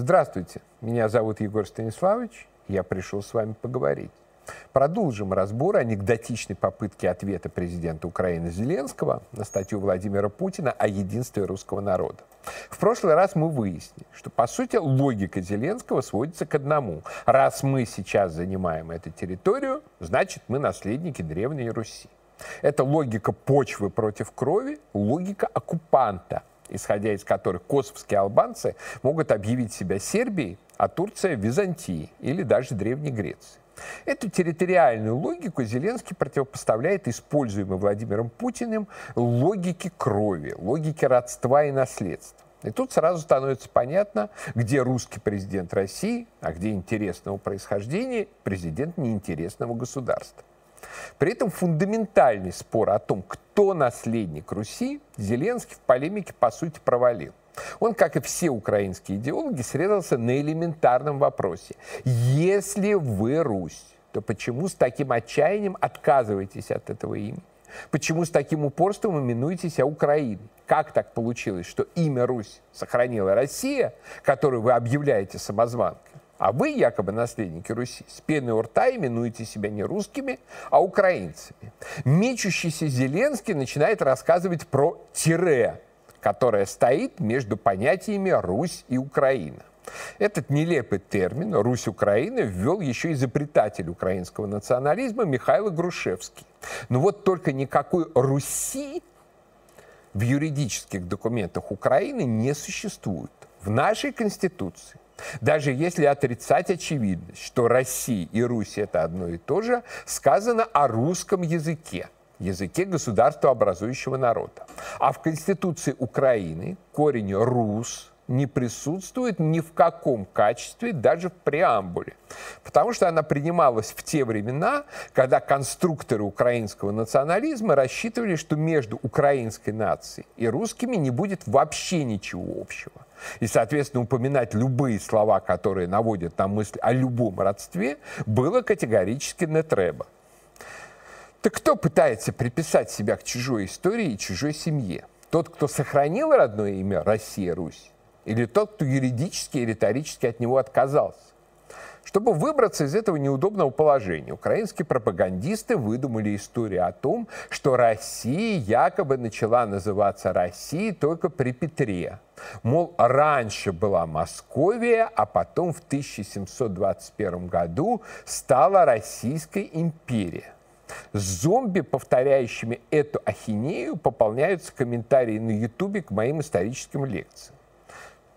Здравствуйте, меня зовут Егор Станиславович, я пришел с вами поговорить. Продолжим разбор анекдотичной попытки ответа президента Украины Зеленского на статью Владимира Путина о единстве русского народа. В прошлый раз мы выяснили, что, по сути, логика Зеленского сводится к одному. Раз мы сейчас занимаем эту территорию, значит, мы наследники Древней Руси. Это логика почвы против крови, логика оккупанта, исходя из которых косовские албанцы могут объявить себя Сербией, а Турция – Византией или даже Древней Грецией. Эту территориальную логику Зеленский противопоставляет используемой Владимиром Путиным логике крови, логике родства и наследства. И тут сразу становится понятно, где русский президент России, а где интересного происхождения президент неинтересного государства. При этом фундаментальный спор о том, кто наследник Руси, Зеленский в полемике по сути провалил. Он, как и все украинские идеологи, срезался на элементарном вопросе. Если вы Русь, то почему с таким отчаянием отказываетесь от этого имени? Почему с таким упорством именуете себя Украиной? Как так получилось, что имя Русь сохранила Россия, которую вы объявляете самозванкой? А вы, якобы наследники Руси, с пеной у рта именуете себя не русскими, а украинцами. Мечущийся Зеленский начинает рассказывать про тире, которое стоит между понятиями Русь и Украина. Этот нелепый термин «Русь-Украина» ввел еще изобретатель украинского национализма Михаил Грушевский. Но вот только никакой Руси в юридических документах Украины не существует. В нашей Конституции даже если отрицать очевидность, что Россия и Русь это одно и то же, сказано о русском языке языке государства образующего народа. А в Конституции Украины корень «рус» не присутствует ни в каком качестве, даже в преамбуле. Потому что она принималась в те времена, когда конструкторы украинского национализма рассчитывали, что между украинской нацией и русскими не будет вообще ничего общего. И, соответственно, упоминать любые слова, которые наводят на мысль о любом родстве, было категорически не треба. Так кто пытается приписать себя к чужой истории и чужой семье? Тот, кто сохранил родное имя Россия, Русь? Или тот, кто юридически и риторически от него отказался? Чтобы выбраться из этого неудобного положения, украинские пропагандисты выдумали историю о том, что Россия якобы начала называться Россией только при Петре. Мол, раньше была Московия, а потом в 1721 году стала Российской империей. Зомби, повторяющими эту ахинею, пополняются комментарии на Ютубе к моим историческим лекциям.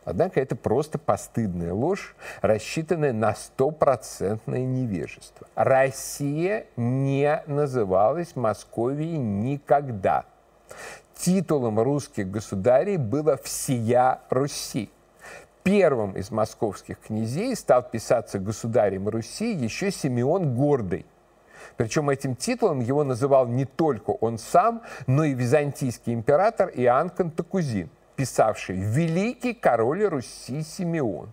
Однако это просто постыдная ложь, рассчитанная на стопроцентное невежество. Россия не называлась Московией никогда. Титулом русских государей было «Всея Руси». Первым из московских князей стал писаться государем Руси еще Симеон Гордый. Причем этим титулом его называл не только он сам, но и византийский император Иоанн Кантакузин – писавший «Великий король Руси Симеон».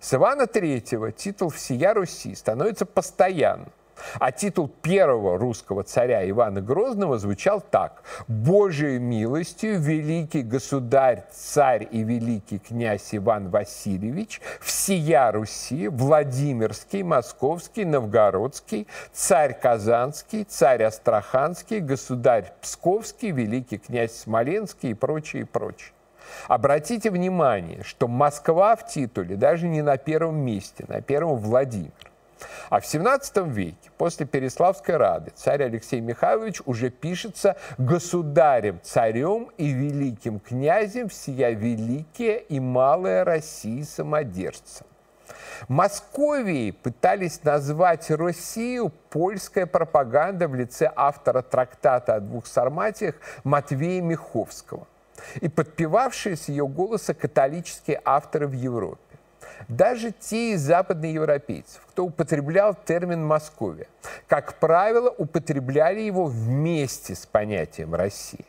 С Ивана III титул «Всея Руси» становится постоянным. А титул первого русского царя Ивана Грозного звучал так. «Божией милостью великий государь, царь и великий князь Иван Васильевич, всея Руси, Владимирский, Московский, Новгородский, царь Казанский, царь Астраханский, государь Псковский, великий князь Смоленский и прочее, и прочее. Обратите внимание, что Москва в титуле даже не на первом месте, на первом Владимир. А в 17 веке, после Переславской Рады, царь Алексей Михайлович уже пишется государем, царем и великим князем всея великая и малая России самодержцем. Московией пытались назвать Россию польская пропаганда в лице автора трактата о двух сарматиях Матвея Миховского – и подпевавшие с ее голоса католические авторы в Европе. Даже те из западноевропейцев, кто употреблял термин «Московия», как правило, употребляли его вместе с понятием «Россия».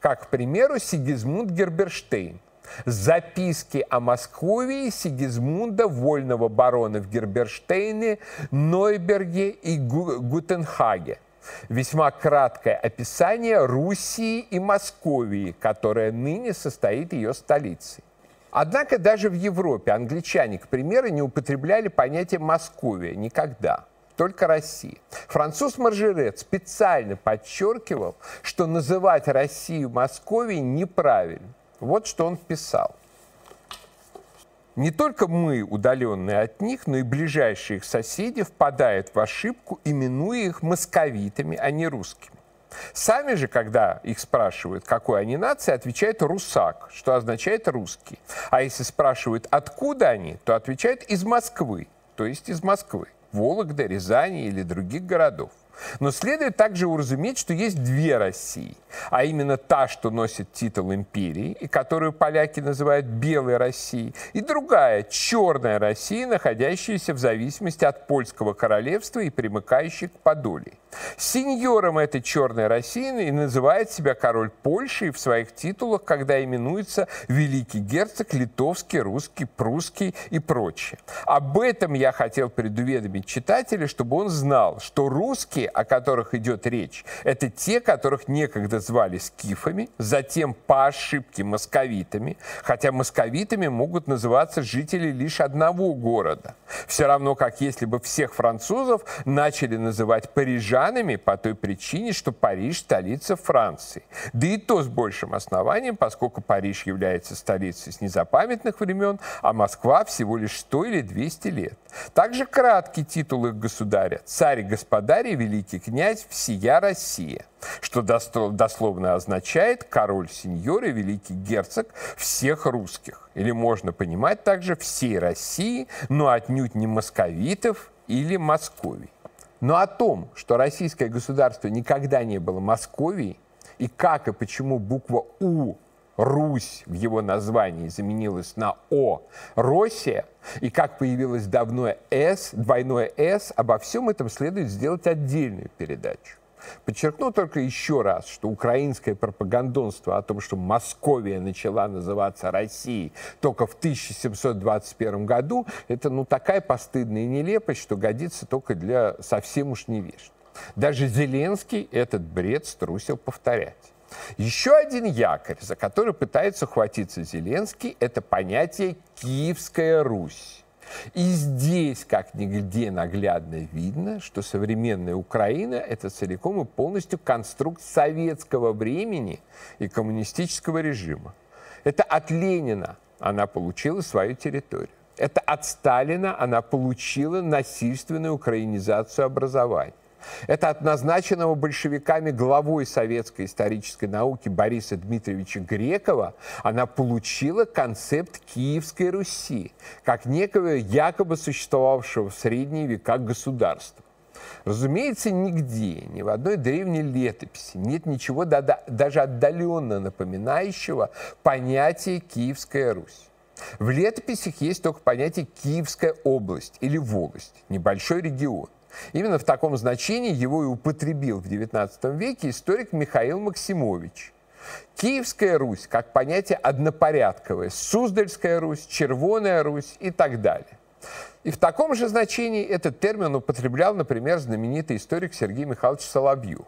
Как, к примеру, Сигизмунд Герберштейн, Записки о Москве Сигизмунда, вольного барона в Герберштейне, Нойберге и Гутенхаге – весьма краткое описание Руси и Московии, которая ныне состоит ее столицей. Однако даже в Европе англичане, к примеру, не употребляли понятие «Московия» никогда только Россия. Француз Маржерет специально подчеркивал, что называть Россию Московией неправильно. Вот что он писал. Не только мы, удаленные от них, но и ближайшие их соседи впадают в ошибку, именуя их московитами, а не русскими. Сами же, когда их спрашивают, какой они нации, отвечают «русак», что означает «русский». А если спрашивают, откуда они, то отвечают «из Москвы», то есть из Москвы. Вологды, Рязани или других городов. Но следует также уразуметь, что есть две России, а именно та, что носит титул империи, и которую поляки называют Белой Россией, и другая, Черная Россия, находящаяся в зависимости от Польского королевства и примыкающая к Подолии. Сеньором этой Черной России и называет себя король Польши в своих титулах, когда именуется великий герцог, литовский, русский, прусский и прочее. Об этом я хотел предуведомить читателя, чтобы он знал, что русские о которых идет речь, это те, которых некогда звали скифами, затем по ошибке московитами, хотя московитами могут называться жители лишь одного города. Все равно, как если бы всех французов начали называть парижанами по той причине, что Париж – столица Франции. Да и то с большим основанием, поскольку Париж является столицей с незапамятных времен, а Москва всего лишь 100 или 200 лет. Также краткий титул их государя – царь господарь и великий князь всея Россия, что дословно означает король сеньор и великий герцог всех русских. Или можно понимать также всей России, но отнюдь не московитов или Московий. Но о том, что российское государство никогда не было Московией, и как и почему буква «У» Русь в его названии заменилась на О, Россия, и как появилось давно С, двойное С, обо всем этом следует сделать отдельную передачу. Подчеркну только еще раз, что украинское пропагандонство о том, что Московия начала называться Россией только в 1721 году, это ну такая постыдная нелепость, что годится только для совсем уж невежд. Даже Зеленский этот бред струсил повторять. Еще один якорь, за который пытается ухватиться Зеленский, это понятие «Киевская Русь». И здесь, как нигде наглядно видно, что современная Украина – это целиком и полностью конструкт советского времени и коммунистического режима. Это от Ленина она получила свою территорию. Это от Сталина она получила насильственную украинизацию образования. Это от назначенного большевиками главой советской исторической науки Бориса Дмитриевича Грекова она получила концепт Киевской Руси, как некого якобы существовавшего в средние века государства. Разумеется, нигде, ни в одной древней летописи нет ничего даже отдаленно напоминающего понятие «Киевская Русь». В летописях есть только понятие «Киевская область» или «волость», небольшой регион. Именно в таком значении его и употребил в XIX веке историк Михаил Максимович. Киевская Русь как понятие однопорядковое, Суздальская Русь, Червоная Русь и так далее. И в таком же значении этот термин употреблял, например, знаменитый историк Сергей Михайлович Соловьев.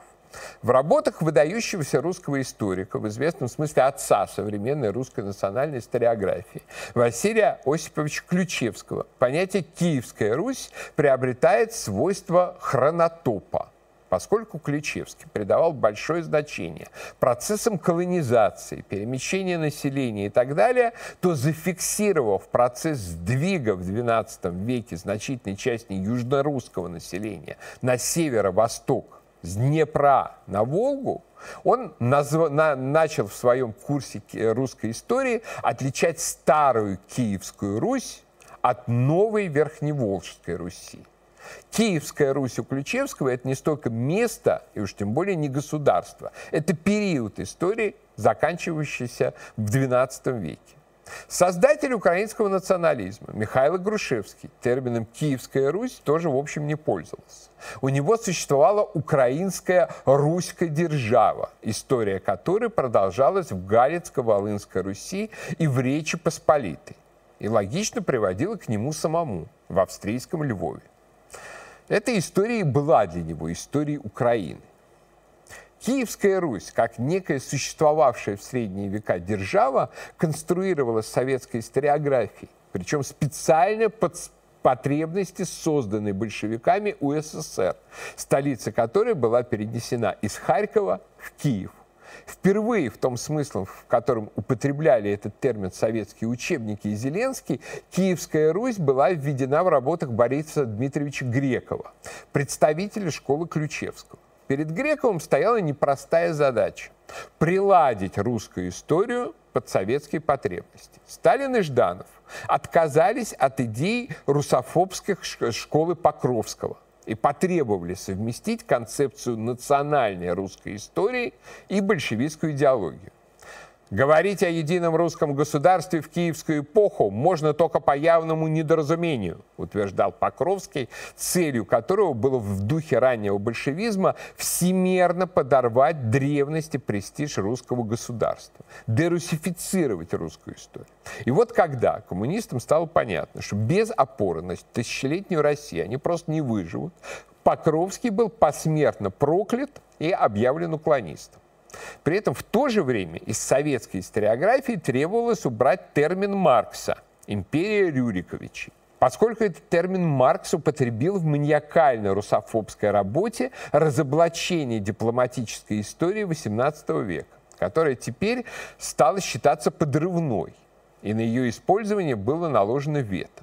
В работах выдающегося русского историка, в известном смысле отца современной русской национальной историографии, Василия Осиповича Ключевского, понятие «Киевская Русь» приобретает свойство хронотопа поскольку Ключевский придавал большое значение процессам колонизации, перемещения населения и так далее, то зафиксировав процесс сдвига в XII веке значительной части южнорусского населения на северо-восток с Днепра на Волгу, он назв... на... начал в своем курсе русской истории отличать старую Киевскую Русь от новой Верхневолжской Руси. Киевская Русь у Ключевского – это не столько место, и уж тем более не государство. Это период истории, заканчивающийся в XII веке. Создатель украинского национализма Михаил Грушевский термином «Киевская Русь» тоже, в общем, не пользовался. У него существовала украинская Руськая держава, история которой продолжалась в Галицко-Волынской Руси и в Речи Посполитой, и логично приводила к нему самому в австрийском Львове. Эта история была для него историей Украины. Киевская Русь, как некая существовавшая в средние века держава, конструировалась советской историографией, причем специально под потребности, созданной большевиками УССР, столица которой была перенесена из Харькова в Киев. Впервые в том смысле, в котором употребляли этот термин советские учебники и Зеленский, Киевская Русь была введена в работах Бориса Дмитриевича Грекова, представителя школы Ключевского. Перед Грековым стояла непростая задача – приладить русскую историю под советские потребности. Сталин и Жданов отказались от идей русофобских школы Покровского – и потребовали совместить концепцию национальной русской истории и большевистскую идеологию. Говорить о едином русском государстве в киевскую эпоху можно только по явному недоразумению, утверждал Покровский, целью которого было в духе раннего большевизма всемерно подорвать древность и престиж русского государства, дерусифицировать русскую историю. И вот когда коммунистам стало понятно, что без опоры на тысячелетнюю Россию они просто не выживут, Покровский был посмертно проклят и объявлен уклонистом. При этом в то же время из советской историографии требовалось убрать термин Маркса «империя Рюриковичей». Поскольку этот термин Маркс употребил в маниакальной русофобской работе «Разоблачение дипломатической истории XVIII века», которая теперь стала считаться подрывной, и на ее использование было наложено вето.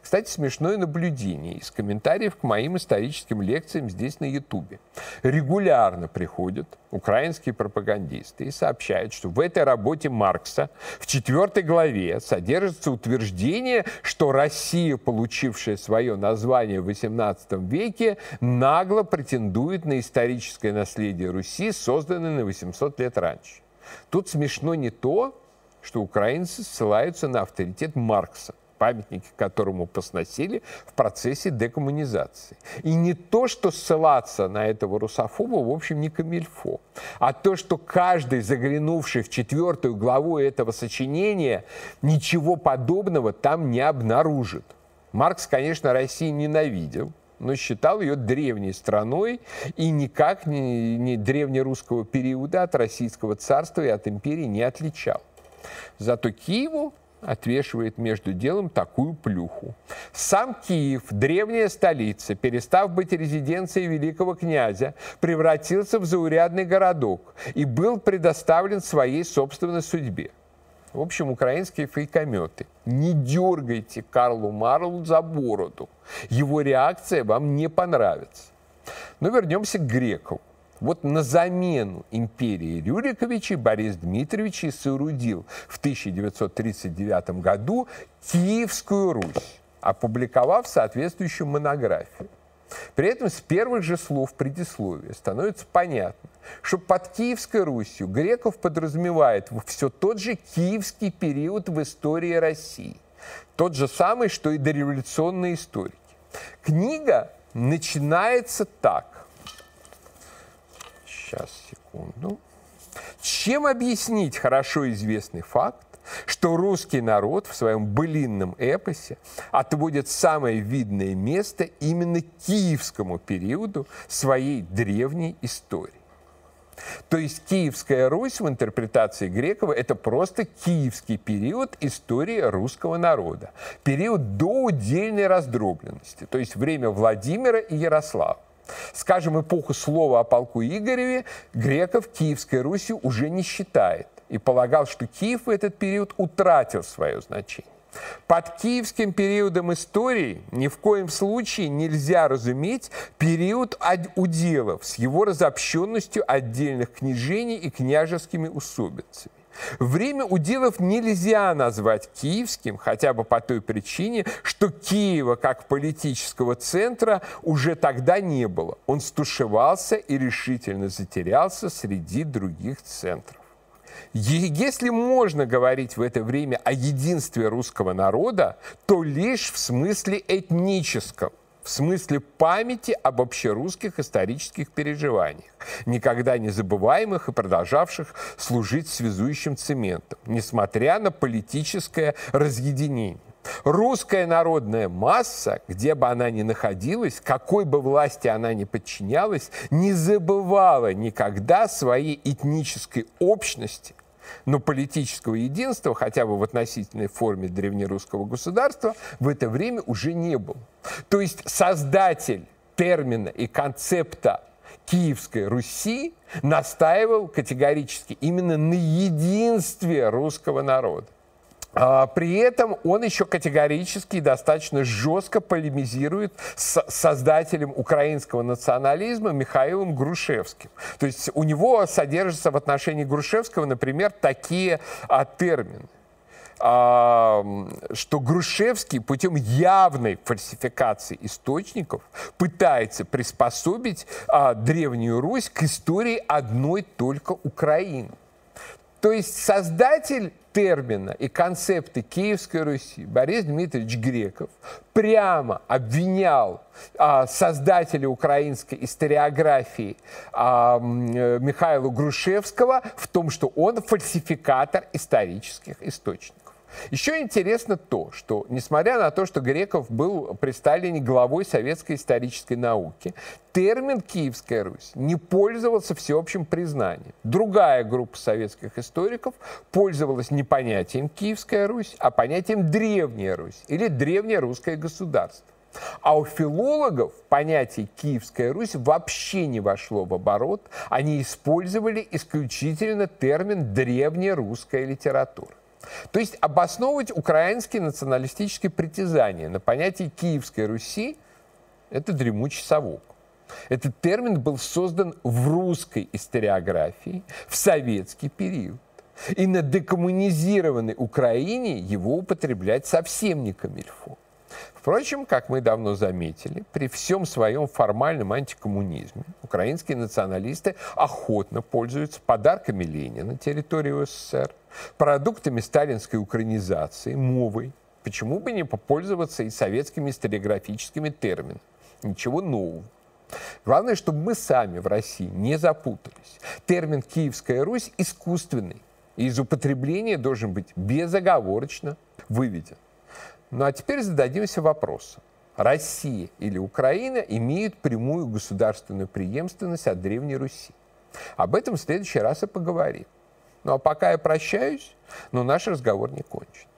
Кстати, смешное наблюдение из комментариев к моим историческим лекциям здесь на Ютубе. Регулярно приходят украинские пропагандисты и сообщают, что в этой работе Маркса в четвертой главе содержится утверждение, что Россия, получившая свое название в XVIII веке, нагло претендует на историческое наследие Руси, созданное на 800 лет раньше. Тут смешно не то, что украинцы ссылаются на авторитет Маркса памятники которому посносили в процессе декоммунизации. И не то, что ссылаться на этого русофоба, в общем, не камильфо, а то, что каждый, заглянувший в четвертую главу этого сочинения, ничего подобного там не обнаружит. Маркс, конечно, Россию ненавидел, но считал ее древней страной и никак не, не древнерусского периода от Российского царства и от империи не отличал. Зато Киеву отвешивает между делом такую плюху. Сам Киев, древняя столица, перестав быть резиденцией великого князя, превратился в заурядный городок и был предоставлен своей собственной судьбе. В общем, украинские фейкометы. Не дергайте Карлу Марлу за бороду. Его реакция вам не понравится. Но вернемся к Грекову. Вот на замену империи Рюриковичей Борис Дмитриевич и соорудил в 1939 году Киевскую Русь, опубликовав соответствующую монографию. При этом с первых же слов предисловия становится понятно, что под Киевской Русью Греков подразумевает все тот же киевский период в истории России. Тот же самый, что и дореволюционные историки. Книга начинается так. Сейчас, секунду. Чем объяснить хорошо известный факт, что русский народ в своем былинном эпосе отводит самое видное место именно киевскому периоду своей древней истории? То есть Киевская Русь в интерпретации Грекова – это просто киевский период истории русского народа. Период до удельной раздробленности, то есть время Владимира и Ярослава. Скажем, эпоху слова о полку Игореве Греков Киевской Руси уже не считает и полагал, что Киев в этот период утратил свое значение. Под киевским периодом истории ни в коем случае нельзя разуметь период уделов с его разобщенностью отдельных княжений и княжескими усобицами. Время уделов нельзя назвать киевским, хотя бы по той причине, что Киева как политического центра уже тогда не было. Он стушевался и решительно затерялся среди других центров. Если можно говорить в это время о единстве русского народа, то лишь в смысле этническом в смысле памяти об общерусских исторических переживаниях, никогда не забываемых и продолжавших служить связующим цементом, несмотря на политическое разъединение. Русская народная масса, где бы она ни находилась, какой бы власти она ни подчинялась, не забывала никогда своей этнической общности, но политического единства, хотя бы в относительной форме древнерусского государства, в это время уже не было. То есть создатель термина и концепта Киевской Руси настаивал категорически именно на единстве русского народа. А, при этом он еще категорически и достаточно жестко полемизирует с создателем украинского национализма Михаилом Грушевским. То есть у него содержатся в отношении Грушевского, например, такие а, термины а, что Грушевский путем явной фальсификации источников пытается приспособить а, Древнюю Русь к истории одной только Украины. То есть создатель термина и концепты Киевской Руси Борис Дмитриевич Греков прямо обвинял а, создателя украинской историографии а, э, Михаила Грушевского в том, что он фальсификатор исторических источников. Еще интересно то, что, несмотря на то, что Греков был при Сталине главой советской исторической науки, термин «Киевская Русь» не пользовался всеобщим признанием. Другая группа советских историков пользовалась не понятием «Киевская Русь», а понятием «Древняя Русь» или «Древнее русское государство». А у филологов понятие «Киевская Русь» вообще не вошло в оборот. Они использовали исключительно термин «древняя русская литература». То есть обосновывать украинские националистические притязания на понятие Киевской Руси – это дремучий совок. Этот термин был создан в русской историографии в советский период. И на декоммунизированной Украине его употреблять совсем не камильфо. Впрочем, как мы давно заметили, при всем своем формальном антикоммунизме украинские националисты охотно пользуются подарками Ленина на территории СССР, продуктами сталинской украинизации, мовой. Почему бы не попользоваться и советскими историографическими терминами? Ничего нового. Главное, чтобы мы сами в России не запутались. Термин «Киевская Русь» искусственный, и из употребления должен быть безоговорочно выведен. Ну а теперь зададимся вопросом. Россия или Украина имеют прямую государственную преемственность от Древней Руси. Об этом в следующий раз и поговорим. Ну а пока я прощаюсь, но наш разговор не кончен.